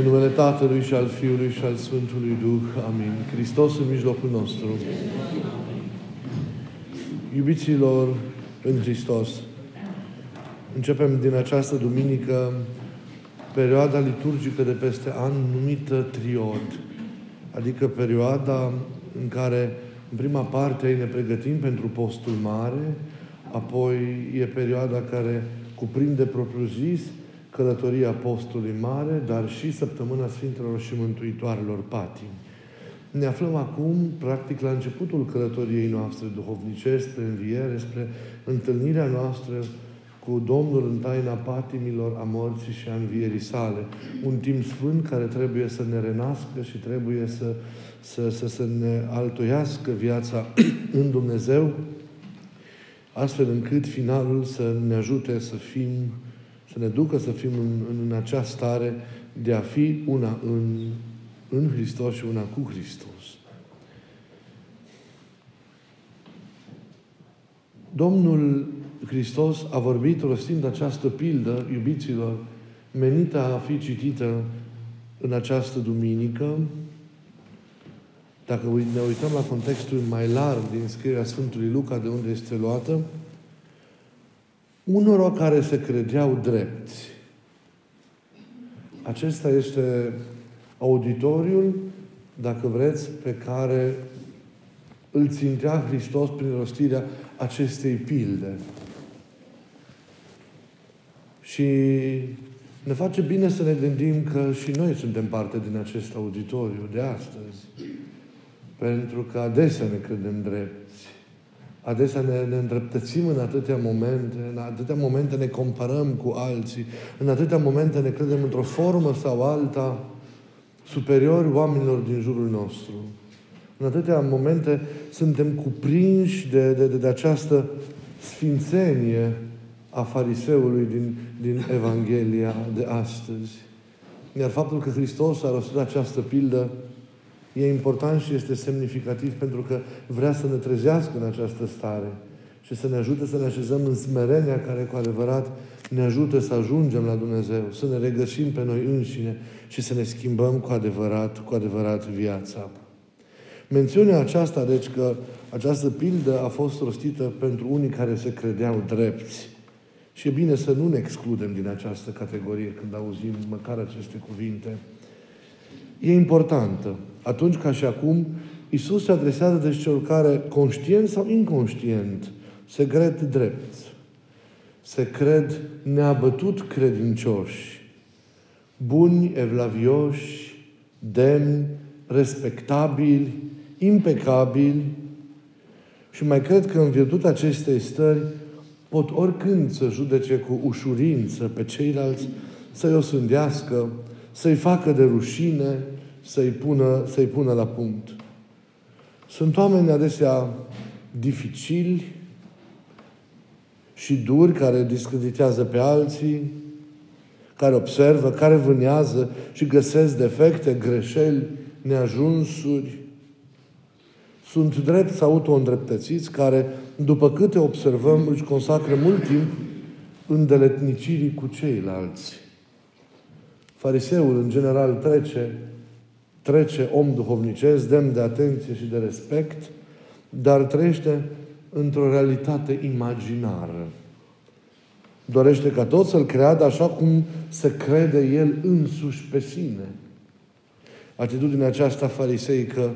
În numele Tatălui și al Fiului și al Sfântului Duh. Amin. Hristos în mijlocul nostru. Iubiților în Hristos, începem din această duminică perioada liturgică de peste an numită Triod, adică perioada în care în prima parte ne pregătim pentru postul mare, apoi e perioada care cuprinde propriu-zis călătoria postului mare, dar și săptămâna Sfintelor și Mântuitoarelor Patimi. Ne aflăm acum, practic, la începutul călătoriei noastre duhovnicești, spre înviere, spre întâlnirea noastră cu Domnul în taina patimilor, a morții și a învierii sale. Un timp sfânt care trebuie să ne renască și trebuie să, să, să, să ne altoiască viața în Dumnezeu, astfel încât finalul să ne ajute să fim, să ne ducă să fim în, în acea stare de a fi una în, în Hristos și una cu Hristos. Domnul Hristos a vorbit rostind această pildă, iubiților, menită a fi citită în această duminică, dacă ne uităm la contextul mai larg din scrierea Sfântului Luca, de unde este luată, unora care se credeau drepți. Acesta este auditoriul, dacă vreți, pe care îl țintea Hristos prin rostirea acestei pilde. Și ne face bine să ne gândim că și noi suntem parte din acest auditoriu de astăzi. Pentru că adesea ne credem drepți. Adesea ne, ne îndreptățim în atâtea momente, în atâtea momente ne comparăm cu alții, în atâtea momente ne credem într-o formă sau alta superiori oamenilor din jurul nostru. În atâtea momente suntem cuprinși de, de, de, de această sfințenie a fariseului din, din Evanghelia de astăzi. Iar faptul că Hristos a rostit această pildă e important și este semnificativ pentru că vrea să ne trezească în această stare și să ne ajute să ne așezăm în smerenia care cu adevărat ne ajută să ajungem la Dumnezeu, să ne regăsim pe noi înșine și să ne schimbăm cu adevărat, cu adevărat viața. Mențiunea aceasta, deci că această pildă a fost rostită pentru unii care se credeau drepți. Și e bine să nu ne excludem din această categorie când auzim măcar aceste cuvinte. E importantă. Atunci ca și acum, Isus se adresează de celor care, conștient sau inconștient, se cred drept, se cred neabătut credincioși, buni, evlavioși, demni, respectabili, impecabili. Și mai cred că în virtutea acestei stări pot oricând să judece cu ușurință pe ceilalți, să-i osândească, să-i facă de rușine, să-i pună, să-i pună la punct. Sunt oameni adesea dificili și duri care discreditează pe alții, care observă, care vânează și găsesc defecte, greșeli, neajunsuri. Sunt drept auto-îndreptățiți care, după câte observăm, își consacră mult timp îndeletnicirii cu ceilalți. Fariseul, în general, trece, trece om duhovnicesc, demn de atenție și de respect, dar trăiește într-o realitate imaginară. Dorește ca tot să-L creadă așa cum se crede El însuși pe sine. Atitudinea aceasta fariseică,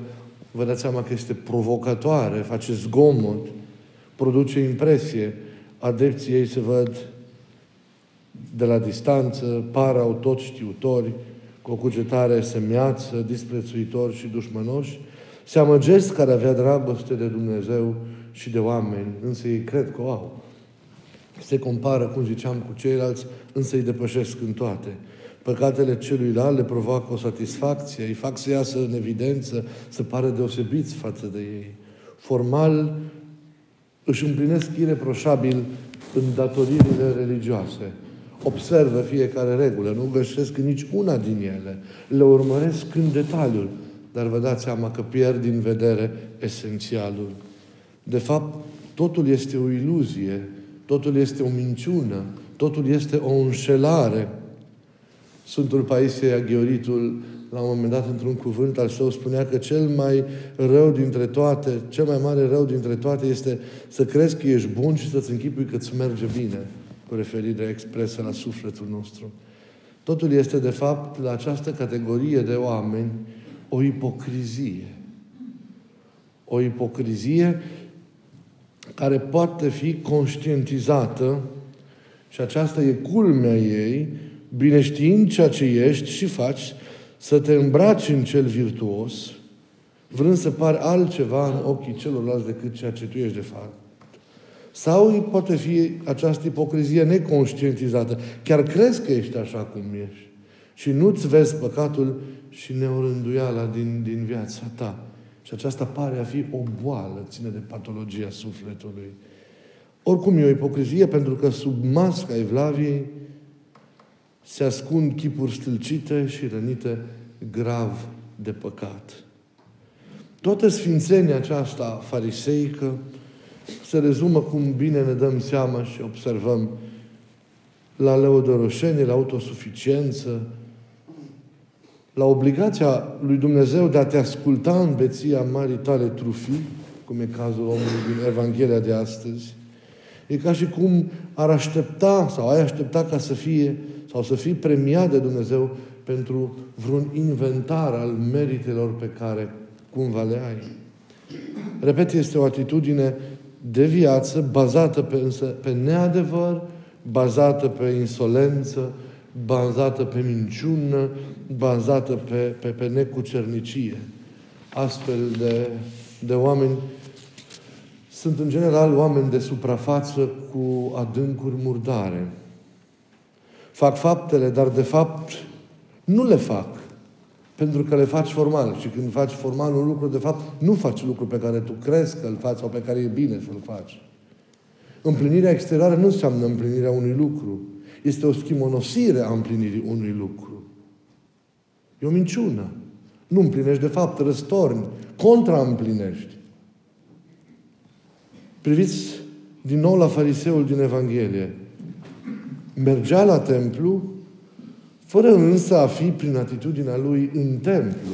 vă dați seama că este provocatoare, face zgomot, produce impresie. Adepții ei se văd de la distanță, par au tot știutori, cu o cugetare semeață, disprețuitori și dușmănoși, se amăgesc care avea dragoste de Dumnezeu și de oameni, însă ei cred că o au. Se compară, cum ziceam, cu ceilalți, însă îi depășesc în toate. Păcatele celuilalt le provoacă o satisfacție, îi fac să iasă în evidență, să pară deosebiți față de ei. Formal își împlinesc ireproșabil în datoririle religioase. Observă fiecare regulă, nu găsesc nici una din ele. Le urmăresc în detaliul, dar vă dați seama că pierd din vedere esențialul. De fapt, totul este o iluzie, totul este o minciună, totul este o înșelare. Sfântul Paisie Aghioritul, la un moment dat, într-un cuvânt al său, spunea că cel mai rău dintre toate, cel mai mare rău dintre toate este să crezi că ești bun și să-ți închipui că îți merge bine, cu referire expresă la sufletul nostru. Totul este, de fapt, la această categorie de oameni, o ipocrizie. O ipocrizie care poate fi conștientizată și aceasta e culmea ei, bine știind ceea ce ești și faci, să te îmbraci în cel virtuos, vrând să pari altceva în ochii celorlalți decât ceea ce tu ești de fapt. Sau poate fi această ipocrizie neconștientizată. Chiar crezi că ești așa cum ești. Și nu-ți vezi păcatul și neorânduiala din, din viața ta. Și aceasta pare a fi o boală, ține de patologia sufletului. Oricum e o ipocrizie, pentru că sub masca evlaviei se ascund chipuri stâlcite și rănite grav de păcat. Toată sfințenia aceasta fariseică se rezumă, cum bine ne dăm seama și observăm, la leodoroșenie, la autosuficiență, la obligația lui Dumnezeu de a te asculta în beția marii tale trufii, cum e cazul omului din Evanghelia de astăzi, e ca și cum ar aștepta sau ai aștepta ca să fie sau să fii premiat de Dumnezeu pentru vreun inventar al meritelor pe care cumva le ai. Repet, este o atitudine de viață bazată pe, însă, pe neadevăr, bazată pe insolență, bazată pe minciună, bazată pe, pe, pe necucernicie. Astfel de, de oameni sunt în general oameni de suprafață cu adâncuri murdare. Fac faptele, dar de fapt nu le fac. Pentru că le faci formal. Și când faci formal un lucru, de fapt, nu faci lucru pe care tu crezi că îl faci sau pe care e bine să-l faci. Împlinirea exterioară nu înseamnă împlinirea unui lucru. Este o schimonosire a împlinirii unui lucru. E o minciună. Nu împlinești, de fapt, răstorni. Contra-împlinești. Priviți din nou la fariseul din Evanghelie. Mergea la templu, fără însă a fi prin atitudinea lui în templu,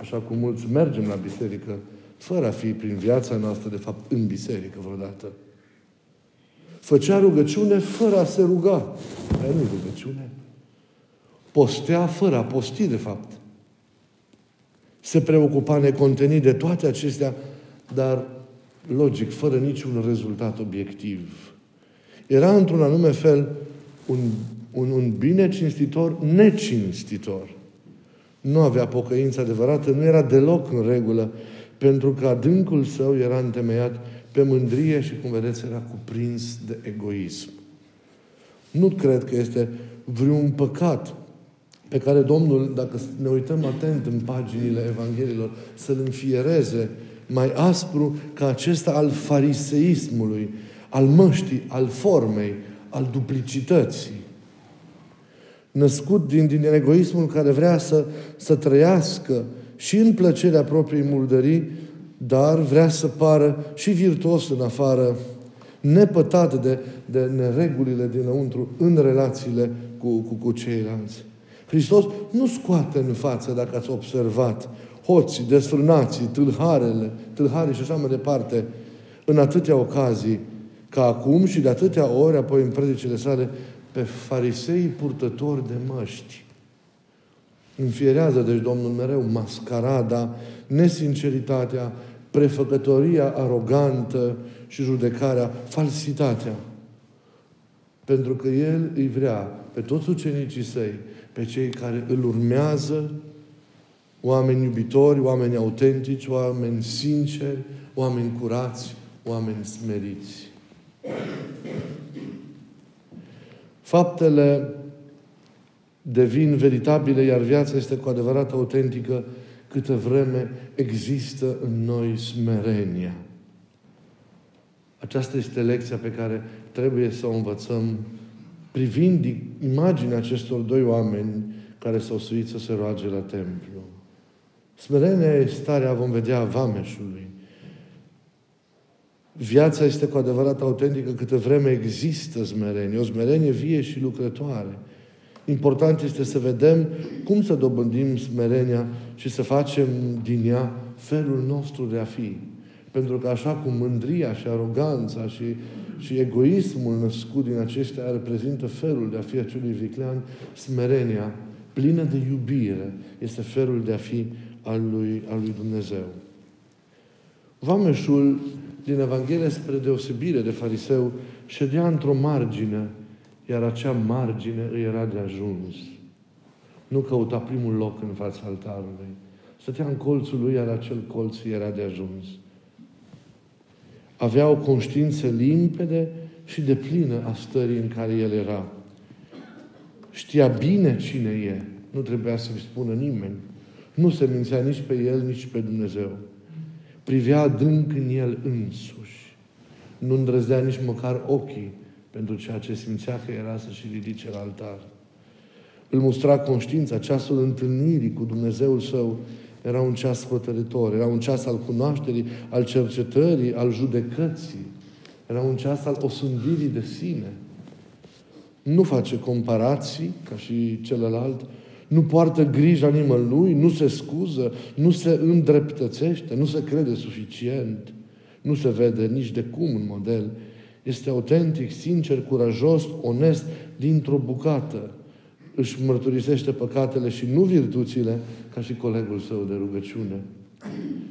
așa cum mulți mergem la biserică, fără a fi prin viața noastră, de fapt, în biserică vreodată. Făcea rugăciune fără a se ruga. Aia nu rugăciune. Postea fără a posti, de fapt. Se preocupa necontenit de toate acestea, dar, logic, fără niciun rezultat obiectiv. Era, într-un anume fel, un, un, un bine cinstitor necinstitor. Nu avea pocăință adevărată, nu era deloc în regulă, pentru că adâncul său era întemeiat pe mândrie și, cum vedeți, era cuprins de egoism. Nu cred că este vreun păcat pe care Domnul, dacă ne uităm atent în paginile Evangheliilor, să-l înfiereze mai aspru ca acesta al fariseismului, al măștii, al formei, al duplicității. Născut din, din egoismul care vrea să, să trăiască și în plăcerea propriei murdării, dar vrea să pară și virtuos în afară, nepătat de, de neregulile dinăuntru în relațiile cu, cu, cu ceilalți. Hristos nu scoate în față, dacă ați observat, hoții, desfrânații, tâlharele, tâlharii și așa mai departe, în atâtea ocazii, ca acum și de atâtea ori, apoi în predicile sale, pe farisei purtători de măști. Înfierează, deci, Domnul mereu mascarada, nesinceritatea, prefăcătoria arogantă și judecarea, falsitatea. Pentru că El îi vrea pe toți ucenicii săi, pe cei care îl urmează, oameni iubitori, oameni autentici, oameni sinceri, oameni curați, oameni smeriți. Faptele devin veritabile, iar viața este cu adevărat autentică câtă vreme există în noi smerenia. Aceasta este lecția pe care trebuie să o învățăm privind imaginea acestor doi oameni care s-au suit să se roage la templu. Smerenia este starea, vom vedea, vameșului. Viața este cu adevărat autentică câtă vreme există smerenie, o smerenie vie și lucrătoare. Important este să vedem cum să dobândim smerenia și să facem din ea felul nostru de a fi. Pentru că așa cum mândria și aroganța și, și egoismul născut din acestea reprezintă felul de a fi acelui viclean, smerenia, plină de iubire, este felul de a fi al lui, al lui Dumnezeu. Vameșul din Evanghelie, spre deosebire de fariseu, ședea într-o margine, iar acea margine îi era de ajuns. Nu căuta primul loc în fața altarului. Stătea în colțul lui, iar acel colț era de ajuns. Avea o conștiință limpede și de plină a stării în care el era. Știa bine cine e. Nu trebuia să-i spună nimeni. Nu se mințea nici pe el, nici pe Dumnezeu. Privea adânc în el însuși. Nu îndrăzdea nici măcar ochii pentru ceea ce simțea că era să-și ridice la altar. Îl mustra conștiința, ceasul întâlnirii cu Dumnezeul său era un ceas hotărător, era un ceas al cunoașterii, al cercetării, al judecății, era un ceas al osândirii de sine. Nu face comparații, ca și celălalt, nu poartă grija nimănui, nu se scuză, nu se îndreptățește, nu se crede suficient, nu se vede nici de cum în model. Este autentic, sincer, curajos, onest, dintr-o bucată. Își mărturisește păcatele și nu virtuțile, ca și colegul său de rugăciune.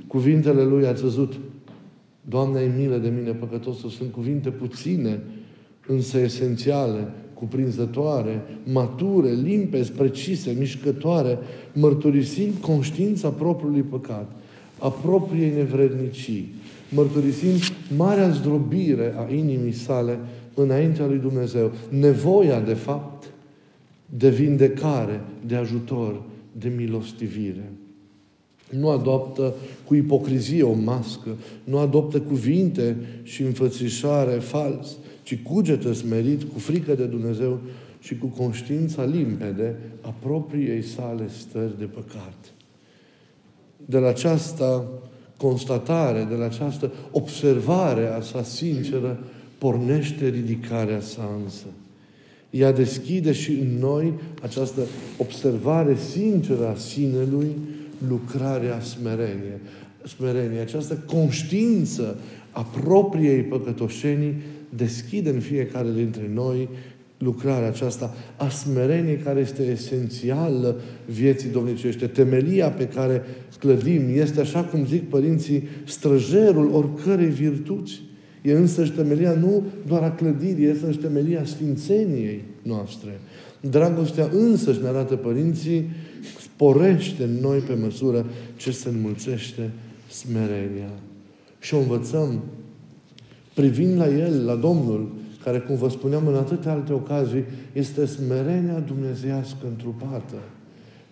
Cuvintele lui, ați văzut, Doamne, ai milă de mine, păcătosul, sunt cuvinte puține, însă esențiale, cuprinzătoare, mature, limpezi, precise, mișcătoare, mărturisind conștiința propriului păcat, a propriei nevrednicii, mărturisind marea zdrobire a inimii sale înaintea lui Dumnezeu, nevoia, de fapt, de vindecare, de ajutor, de milostivire. Nu adoptă cu ipocrizie o mască, nu adoptă cuvinte și înfățișare fals, ci cugetă smerit, cu frică de Dumnezeu și cu conștiința limpede a propriei sale stări de păcat. De la această constatare, de la această observare a sa sinceră, pornește ridicarea sa însă. Ea deschide și în noi această observare sinceră a sinelui, lucrarea smerenie. Smerenie, această conștiință a propriei păcătoșenii deschide în fiecare dintre noi lucrarea aceasta a smereniei care este esențială vieții domnicește. Temelia pe care clădim este, așa cum zic părinții, străjerul oricărei virtuți. E însăși temelia nu doar a clădirii, este însăși temelia sfințeniei noastre. Dragostea însăși, ne arată părinții, sporește în noi pe măsură ce se înmulțește smerenia. Și o învățăm privind la El, la Domnul, care, cum vă spuneam în atâtea alte ocazii, este smerenia dumnezeiască întrupată.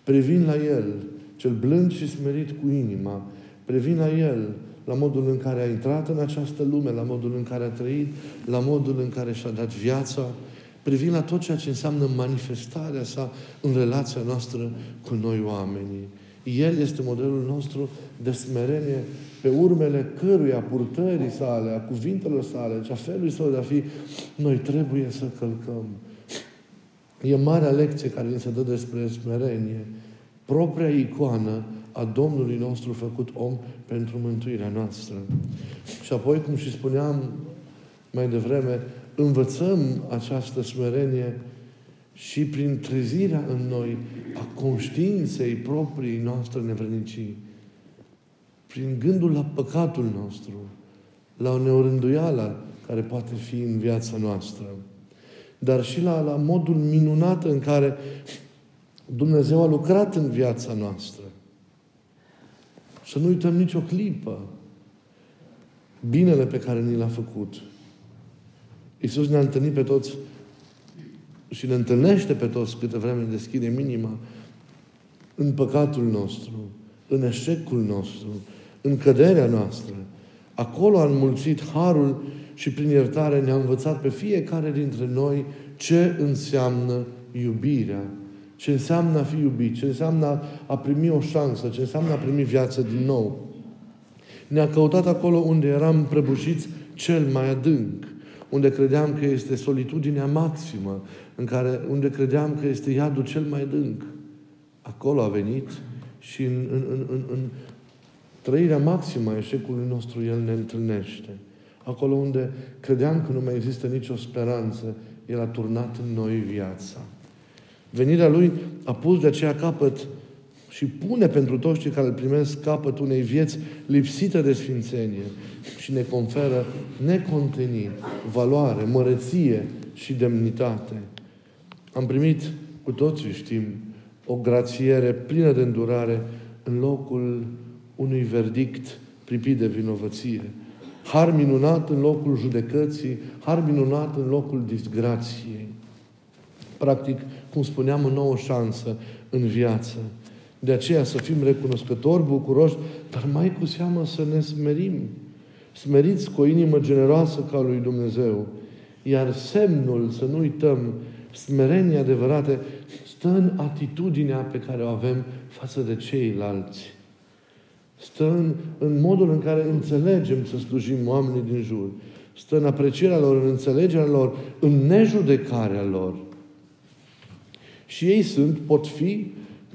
Privind la El, cel blând și smerit cu inima, privind la El, la modul în care a intrat în această lume, la modul în care a trăit, la modul în care și-a dat viața, privind la tot ceea ce înseamnă manifestarea sa în relația noastră cu noi oamenii. El este modelul nostru de smerenie pe urmele căruia purtării sale, a cuvintelor sale, a felului său de a fi, noi trebuie să călcăm. E marea lecție care ni se dă despre smerenie. Propria icoană a Domnului nostru făcut om pentru mântuirea noastră. Și apoi, cum și spuneam mai devreme, învățăm această smerenie și prin trezirea în noi a conștiinței proprii noastre nevrednicii prin gândul la păcatul nostru, la o neorânduială care poate fi în viața noastră, dar și la, la modul minunat în care Dumnezeu a lucrat în viața noastră. Să nu uităm nicio clipă binele pe care ni l-a făcut. Iisus ne-a întâlnit pe toți și ne întâlnește pe toți câte vreme deschide minima în păcatul nostru, în eșecul nostru, în căderea noastră. Acolo a înmulțit harul și prin iertare ne-a învățat pe fiecare dintre noi ce înseamnă iubirea, ce înseamnă a fi iubit, ce înseamnă a primi o șansă, ce înseamnă a primi viață din nou. Ne-a căutat acolo unde eram prăbușiți cel mai adânc, unde credeam că este solitudinea maximă, în care, unde credeam că este iadul cel mai dânc. Acolo a venit și în, în, în, în, în trăirea maximă a eșecului nostru El ne întâlnește. Acolo unde credeam că nu mai există nicio speranță, El a turnat în noi viața. Venirea Lui a pus de aceea capăt și pune pentru toți cei care îl primesc capăt unei vieți lipsite de sfințenie și ne conferă necontenit valoare, măreție și demnitate. Am primit, cu toții știm, o grațiere plină de îndurare în locul unui verdict pripit de vinovăție. Har minunat în locul judecății, har minunat în locul disgrației. Practic, cum spuneam, o nouă șansă în viață. De aceea să fim recunoscători, bucuroși, dar mai cu seamă să ne smerim. Smeriți cu o inimă generoasă ca lui Dumnezeu. Iar semnul, să nu uităm, smerenia adevărate, stă în atitudinea pe care o avem față de ceilalți. Stă în, în modul în care înțelegem să slujim oamenii din jur. Stă în aprecierea lor, în înțelegerea lor, în nejudecarea lor. Și ei sunt, pot fi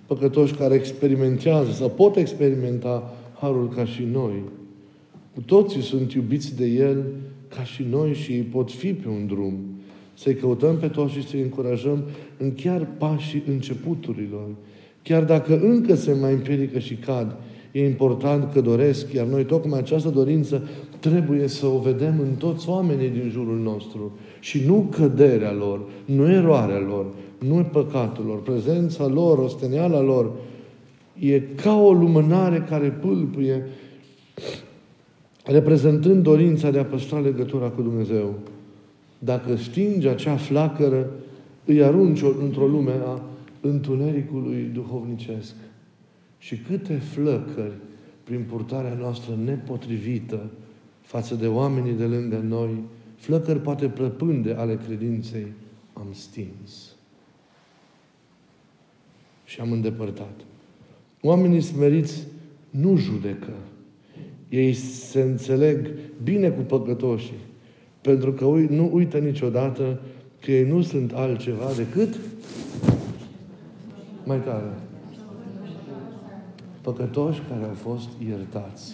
păcătoși care experimentează sau pot experimenta harul ca și noi. Cu toții sunt iubiți de El ca și noi și ei pot fi pe un drum. Să-i căutăm pe toți și să-i încurajăm în chiar pașii începuturilor. Chiar dacă încă se mai împiedică și cad, e important că doresc, iar noi tocmai această dorință trebuie să o vedem în toți oamenii din jurul nostru. Și nu căderea lor, nu eroarea lor, nu păcatul lor, prezența lor, osteneala lor, e ca o lumânare care pâlpâie, reprezentând dorința de a păstra legătura cu Dumnezeu. Dacă stinge acea flacără, îi arunci într-o lume a întunericului duhovnicesc. Și câte flăcări prin purtarea noastră nepotrivită față de oamenii de lângă noi, flăcări poate plăpânde ale credinței, am stins și am îndepărtat. Oamenii smeriți nu judecă. Ei se înțeleg bine cu păcătoșii. Pentru că nu uită niciodată că ei nu sunt altceva decât mai tare. Păcătoși care au fost iertați.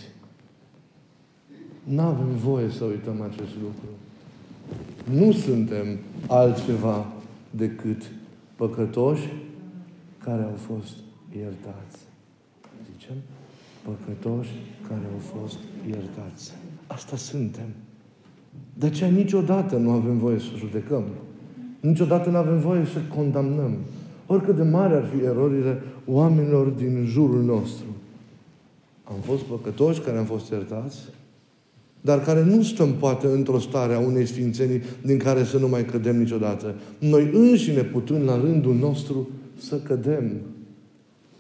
Nu avem voie să uităm acest lucru. Nu suntem altceva decât păcătoși care au fost iertați. Zicem? Păcătoși care au fost iertați. Asta suntem. De aceea niciodată nu avem voie să judecăm. Niciodată nu avem voie să condamnăm. Oricât de mari ar fi erorile oamenilor din jurul nostru. Am fost păcătoși care am fost iertați, dar care nu stăm poate într-o stare a unei sfințenii din care să nu mai cădem niciodată. Noi înșine putând la rândul nostru să cădem.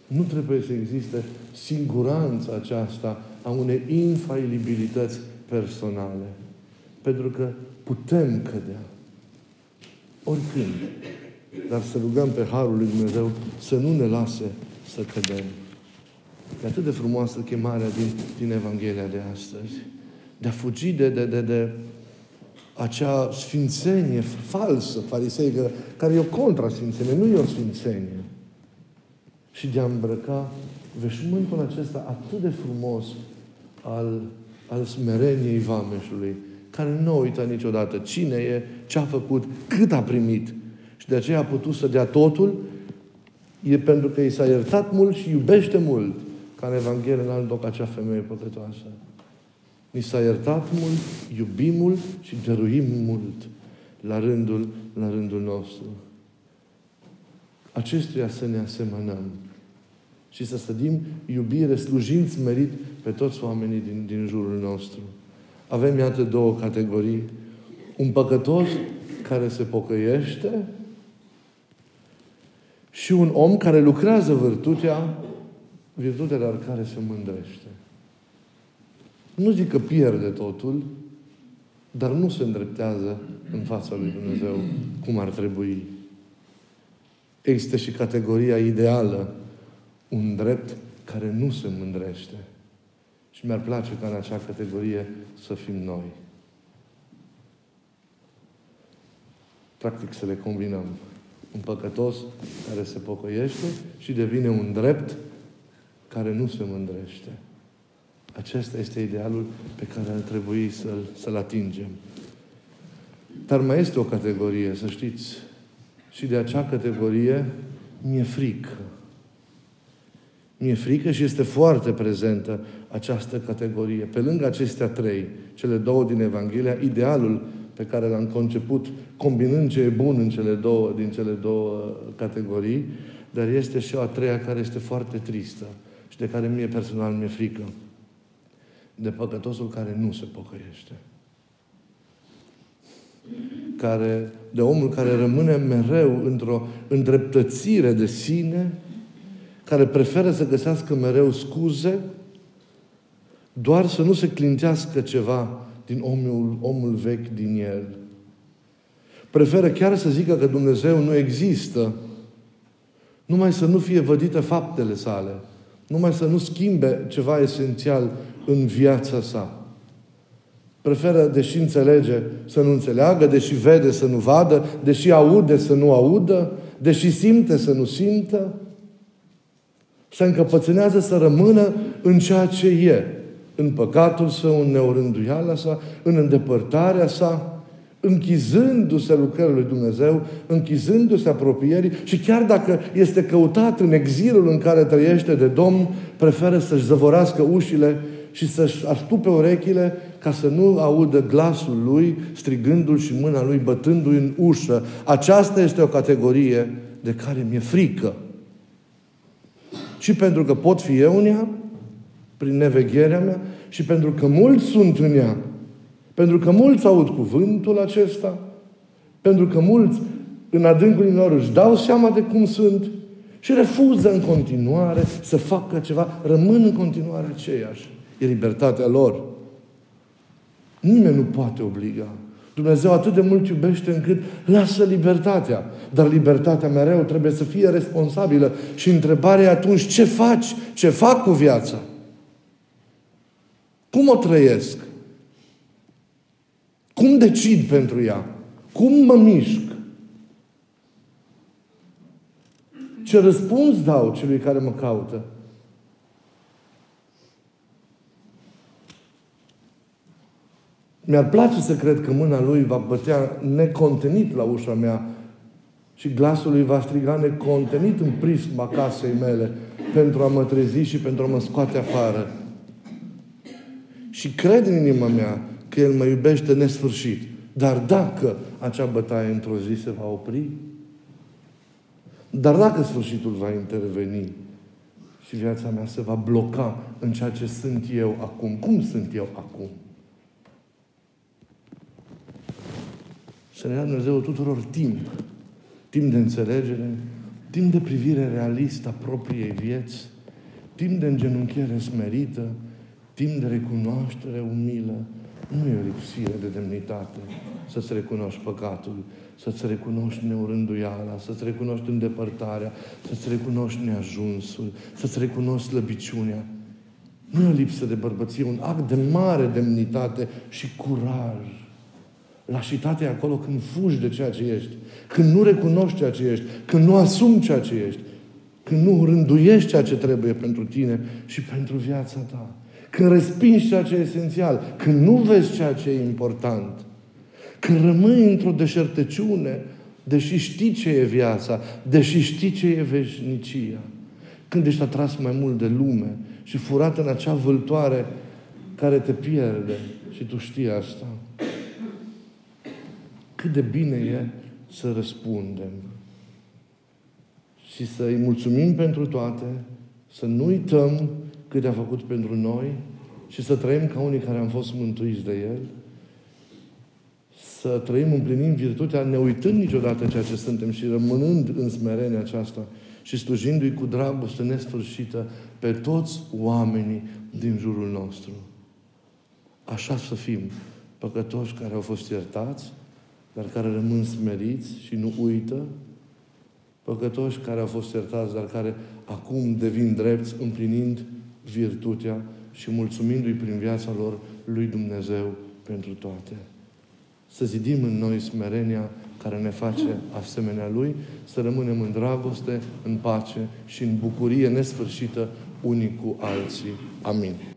Nu trebuie să existe siguranța aceasta a unei infailibilități personale. Pentru că putem cădea. Oricând. Dar să rugăm pe Harul lui Dumnezeu să nu ne lase să cădem. E atât de frumoasă chemarea din, din Evanghelia de astăzi. De a fugi de, de, de, de acea sfințenie falsă, fariseică, care e o contrasfințenie, nu e o sfințenie. Și de a îmbrăca veșmântul acesta atât de frumos al, al smereniei vameșului, care nu uită niciodată cine e, ce a făcut, cât a primit. Și de aceea a putut să dea totul, e pentru că i s-a iertat mult și iubește mult, ca în Evanghelie în alt loc acea femeie păcătoasă. Ni s-a iertat mult, iubim mult și dăruim mult la rândul, la rândul nostru. Acestuia să ne asemănăm și să stădim iubire, slujind smerit pe toți oamenii din, din jurul nostru. Avem, iată, două categorii. Un păcătos care se pocăiește și un om care lucrează virtutea, virtutea dar care se mândrește. Nu zic că pierde totul, dar nu se îndreptează în fața lui Dumnezeu cum ar trebui. Există și categoria ideală, un drept care nu se mândrește. Și mi-ar place ca în acea categorie să fim noi. practic să le combinăm. Un păcătos care se pocăiește și devine un drept care nu se mândrește. Acesta este idealul pe care ar trebui să-l, să-l atingem. Dar mai este o categorie, să știți, și de acea categorie mi-e frică. Mi-e frică și este foarte prezentă această categorie. Pe lângă acestea trei, cele două din Evanghelia, idealul pe care l-am conceput, combinând ce e bun în cele două, din cele două categorii, dar este și o a treia care este foarte tristă și de care mie personal mi-e frică. De păcătosul care nu se pocăiește. Care, de omul care rămâne mereu într-o îndreptățire de sine, care preferă să găsească mereu scuze, doar să nu se clintească ceva din omul, omul vechi din el. Preferă chiar să zică că Dumnezeu nu există, numai să nu fie vădite faptele sale, numai să nu schimbe ceva esențial în viața sa. Preferă, deși înțelege, să nu înțeleagă, deși vede, să nu vadă, deși aude, să nu audă, deși simte, să nu simtă. Se încăpățânează să rămână în ceea ce e în păcatul său, în neorânduiala sa, în îndepărtarea sa, închizându-se lucrările lui Dumnezeu, închizându-se apropierii și chiar dacă este căutat în exilul în care trăiește de Domn, preferă să-și zăvorească ușile și să-și astupe urechile ca să nu audă glasul lui strigându-l și mâna lui bătându-i în ușă. Aceasta este o categorie de care mi-e frică. Și pentru că pot fi eu în ea, prin nevegherea mea și pentru că mulți sunt în ea, pentru că mulți aud cuvântul acesta, pentru că mulți în adâncul lor își dau seama de cum sunt și refuză în continuare să facă ceva, rămân în continuare aceiași. E libertatea lor. Nimeni nu poate obliga. Dumnezeu atât de mult iubește încât lasă libertatea. Dar libertatea mereu trebuie să fie responsabilă. Și întrebarea e atunci, ce faci? Ce fac cu viața? Cum o trăiesc? Cum decid pentru ea? Cum mă mișc? Ce răspuns dau celui care mă caută? Mi-ar place să cred că mâna lui va bătea necontenit la ușa mea și glasul lui va striga necontenit în prisma casei mele pentru a mă trezi și pentru a mă scoate afară. Și cred în inima mea că El mă iubește nesfârșit. Dar dacă acea bătaie într-o zi se va opri, dar dacă sfârșitul va interveni și viața mea se va bloca în ceea ce sunt eu acum, cum sunt eu acum? Să ne dea Dumnezeu tuturor timp. Timp de înțelegere, timp de privire realistă a propriei vieți, timp de îngenunchiere smerită, timp de recunoaștere umilă, nu e o lipsire de demnitate să-ți recunoști păcatul, să-ți recunoști neurânduiala, să-ți recunoști îndepărtarea, să-ți recunoști neajunsul, să-ți recunoști slăbiciunea. Nu e o lipsă de bărbăție, un act de mare demnitate și curaj. Lașitatea e acolo când fugi de ceea ce ești, când nu recunoști ceea ce ești, când nu asumi ceea ce ești, când nu rânduiești ceea ce trebuie pentru tine și pentru viața ta. Când respingi ceea ce e esențial, când nu vezi ceea ce e important, când rămâi într-o deșertăciune, deși știi ce e viața, deși știi ce e veșnicia, când ești atras mai mult de lume și furat în acea vâltoare care te pierde și tu știi asta. Cât de bine e să răspundem și să-i mulțumim pentru toate, să nu uităm cât a făcut pentru noi și să trăim ca unii care am fost mântuiți de El, să trăim împlinind virtutea, ne uitând niciodată ceea ce suntem și rămânând în smerenia aceasta și slujindu-i cu dragoste nesfârșită pe toți oamenii din jurul nostru. Așa să fim păcătoși care au fost iertați, dar care rămân smeriți și nu uită, păcătoși care au fost iertați, dar care acum devin drepți împlinind virtutea și mulțumindu-i prin viața lor lui Dumnezeu pentru toate. Să zidim în noi smerenia care ne face asemenea Lui, să rămânem în dragoste, în pace și în bucurie nesfârșită unii cu alții. Amin.